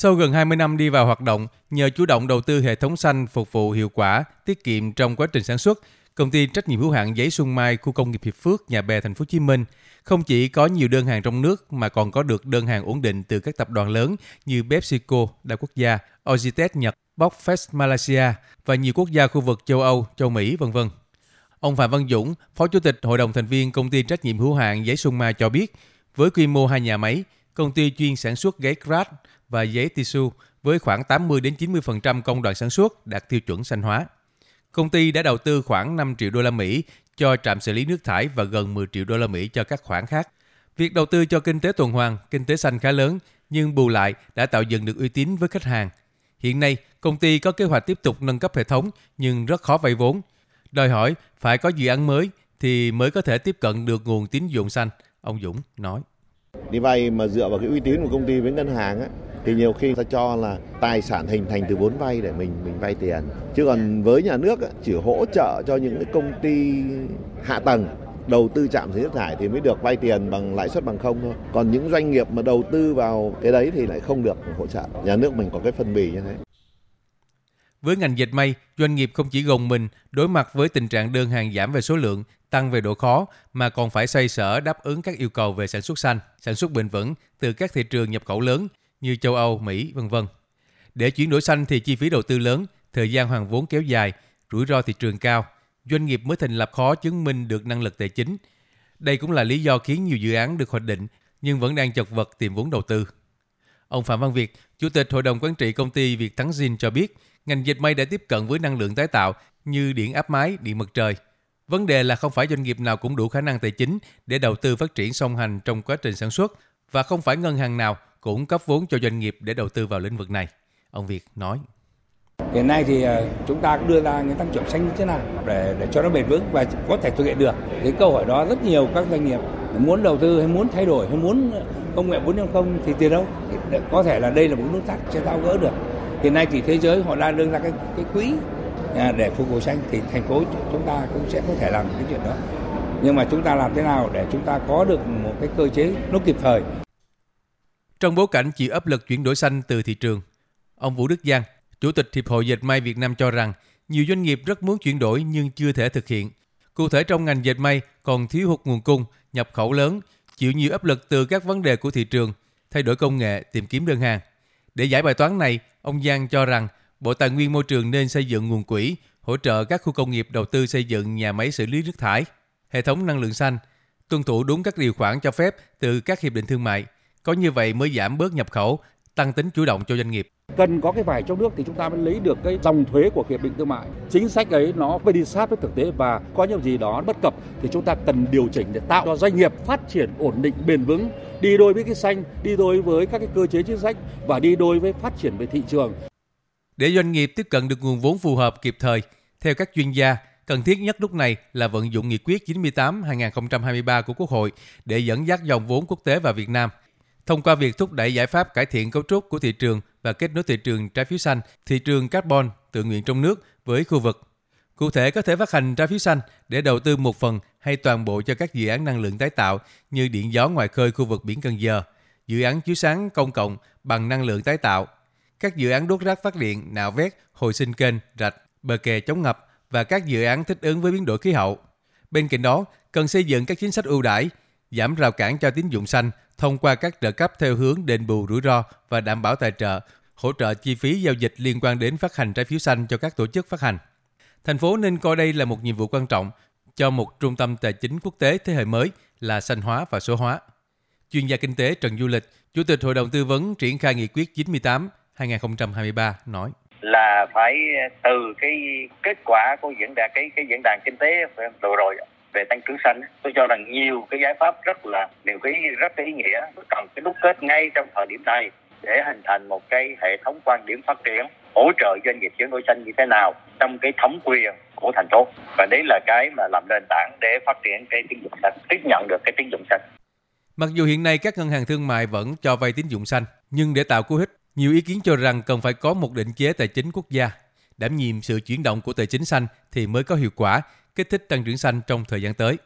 Sau gần 20 năm đi vào hoạt động, nhờ chủ động đầu tư hệ thống xanh phục vụ hiệu quả, tiết kiệm trong quá trình sản xuất, công ty trách nhiệm hữu hạn giấy Xuân Mai khu công nghiệp Hiệp Phước, Nhà Bè, thành phố Hồ Chí Minh không chỉ có nhiều đơn hàng trong nước mà còn có được đơn hàng ổn định từ các tập đoàn lớn như PepsiCo, đa quốc gia, Ozitet Nhật, Boxfest Malaysia và nhiều quốc gia khu vực châu Âu, châu Mỹ, vân vân. Ông Phạm Văn Dũng, Phó Chủ tịch Hội đồng thành viên công ty trách nhiệm hữu hạn giấy Xuân Mai cho biết, với quy mô hai nhà máy, công ty chuyên sản xuất giấy kraft và giấy tissue với khoảng 80 đến 90% công đoạn sản xuất đạt tiêu chuẩn xanh hóa. Công ty đã đầu tư khoảng 5 triệu đô la Mỹ cho trạm xử lý nước thải và gần 10 triệu đô la Mỹ cho các khoản khác. Việc đầu tư cho kinh tế tuần hoàn, kinh tế xanh khá lớn, nhưng bù lại đã tạo dựng được uy tín với khách hàng. Hiện nay, công ty có kế hoạch tiếp tục nâng cấp hệ thống nhưng rất khó vay vốn. Đòi hỏi phải có dự án mới thì mới có thể tiếp cận được nguồn tín dụng xanh, ông Dũng nói. Đi vay mà dựa vào cái uy tín của công ty với ngân hàng á, thì nhiều khi ta cho là tài sản hình thành từ vốn vay để mình mình vay tiền. Chứ còn với nhà nước chỉ hỗ trợ cho những cái công ty hạ tầng đầu tư trạm xử lý nước thải thì mới được vay tiền bằng lãi suất bằng không thôi. Còn những doanh nghiệp mà đầu tư vào cái đấy thì lại không được hỗ trợ. Nhà nước mình có cái phân bì như thế. Với ngành dệt may, doanh nghiệp không chỉ gồng mình đối mặt với tình trạng đơn hàng giảm về số lượng, tăng về độ khó mà còn phải xoay sở đáp ứng các yêu cầu về sản xuất xanh, sản xuất bền vững từ các thị trường nhập khẩu lớn như châu Âu, Mỹ, vân vân. Để chuyển đổi xanh thì chi phí đầu tư lớn, thời gian hoàn vốn kéo dài, rủi ro thị trường cao, doanh nghiệp mới thành lập khó chứng minh được năng lực tài chính. Đây cũng là lý do khiến nhiều dự án được hoạch định nhưng vẫn đang chật vật tìm vốn đầu tư. Ông Phạm Văn Việt, Chủ tịch Hội đồng Quản trị công ty Việt Thắng Zin cho biết, ngành dệt may đã tiếp cận với năng lượng tái tạo như điện áp mái, điện mặt trời. Vấn đề là không phải doanh nghiệp nào cũng đủ khả năng tài chính để đầu tư phát triển song hành trong quá trình sản xuất và không phải ngân hàng nào cũng cấp vốn cho doanh nghiệp để đầu tư vào lĩnh vực này. Ông Việt nói. Hiện nay thì ờ, chúng ta đưa ra những tăng trưởng xanh như thế nào để để cho nó bền vững và có thể thực hiện được. Cái câu hỏi đó rất nhiều các doanh nghiệp muốn đầu tư hay muốn thay đổi hay muốn công nghệ 4.0 thì tiền đâu? Có thể là đây là một nút thắt sẽ tháo gỡ được. Hiện nay thì thế giới họ đang đưa ra cái cái quỹ À, để phục hồi xanh thì thành phố chúng ta cũng sẽ có thể làm cái chuyện đó. Nhưng mà chúng ta làm thế nào để chúng ta có được một cái cơ chế nó kịp thời trong bối cảnh chịu áp lực chuyển đổi xanh từ thị trường, ông Vũ Đức Giang, Chủ tịch Hiệp hội Dệt may Việt Nam cho rằng nhiều doanh nghiệp rất muốn chuyển đổi nhưng chưa thể thực hiện. Cụ thể trong ngành dệt may còn thiếu hụt nguồn cung, nhập khẩu lớn, chịu nhiều áp lực từ các vấn đề của thị trường, thay đổi công nghệ, tìm kiếm đơn hàng. Để giải bài toán này, ông Giang cho rằng Bộ Tài nguyên Môi trường nên xây dựng nguồn quỹ, hỗ trợ các khu công nghiệp đầu tư xây dựng nhà máy xử lý nước thải, hệ thống năng lượng xanh, tuân thủ đúng các điều khoản cho phép từ các hiệp định thương mại – có như vậy mới giảm bớt nhập khẩu, tăng tính chủ động cho doanh nghiệp. Cần có cái vải trong nước thì chúng ta mới lấy được cái dòng thuế của hiệp định thương mại. Chính sách ấy nó phải đi sát với thực tế và có những gì đó bất cập thì chúng ta cần điều chỉnh để tạo cho doanh nghiệp phát triển ổn định bền vững, đi đôi với cái xanh, đi đôi với các cái cơ chế chính sách và đi đôi với phát triển về thị trường. Để doanh nghiệp tiếp cận được nguồn vốn phù hợp kịp thời, theo các chuyên gia, cần thiết nhất lúc này là vận dụng nghị quyết 98-2023 của Quốc hội để dẫn dắt dòng vốn quốc tế vào Việt Nam – thông qua việc thúc đẩy giải pháp cải thiện cấu trúc của thị trường và kết nối thị trường trái phiếu xanh, thị trường carbon tự nguyện trong nước với khu vực. Cụ thể có thể phát hành trái phiếu xanh để đầu tư một phần hay toàn bộ cho các dự án năng lượng tái tạo như điện gió ngoài khơi khu vực biển Cần Giờ, dự án chiếu sáng công cộng bằng năng lượng tái tạo, các dự án đốt rác phát điện, nạo vét, hồi sinh kênh, rạch, bờ kè chống ngập và các dự án thích ứng với biến đổi khí hậu. Bên cạnh đó, cần xây dựng các chính sách ưu đãi, giảm rào cản cho tín dụng xanh thông qua các trợ cấp theo hướng đền bù rủi ro và đảm bảo tài trợ, hỗ trợ chi phí giao dịch liên quan đến phát hành trái phiếu xanh cho các tổ chức phát hành. Thành phố nên coi đây là một nhiệm vụ quan trọng cho một trung tâm tài chính quốc tế thế hệ mới là xanh hóa và số hóa. Chuyên gia kinh tế Trần Du Lịch, Chủ tịch Hội đồng Tư vấn triển khai nghị quyết 98 2023 nói. Là phải từ cái kết quả của diễn đàn cái cái diễn đàn kinh tế vừa rồi về tăng trưởng xanh tôi cho rằng nhiều cái giải pháp rất là nhiều cái rất ý nghĩa cần cái đúc kết ngay trong thời điểm này để hình thành một cái hệ thống quan điểm phát triển hỗ trợ doanh nghiệp chuyển đổi xanh như thế nào trong cái thẩm quyền của thành phố. Và đấy là cái mà làm nền tảng để phát triển cái tín dụng xanh tiếp nhận được cái tín dụng xanh. Mặc dù hiện nay các ngân hàng thương mại vẫn cho vay tín dụng xanh, nhưng để tạo cú hích, nhiều ý kiến cho rằng cần phải có một định chế tài chính quốc gia, đảm nhiệm sự chuyển động của tài chính xanh thì mới có hiệu quả kích thích tăng trưởng xanh trong thời gian tới.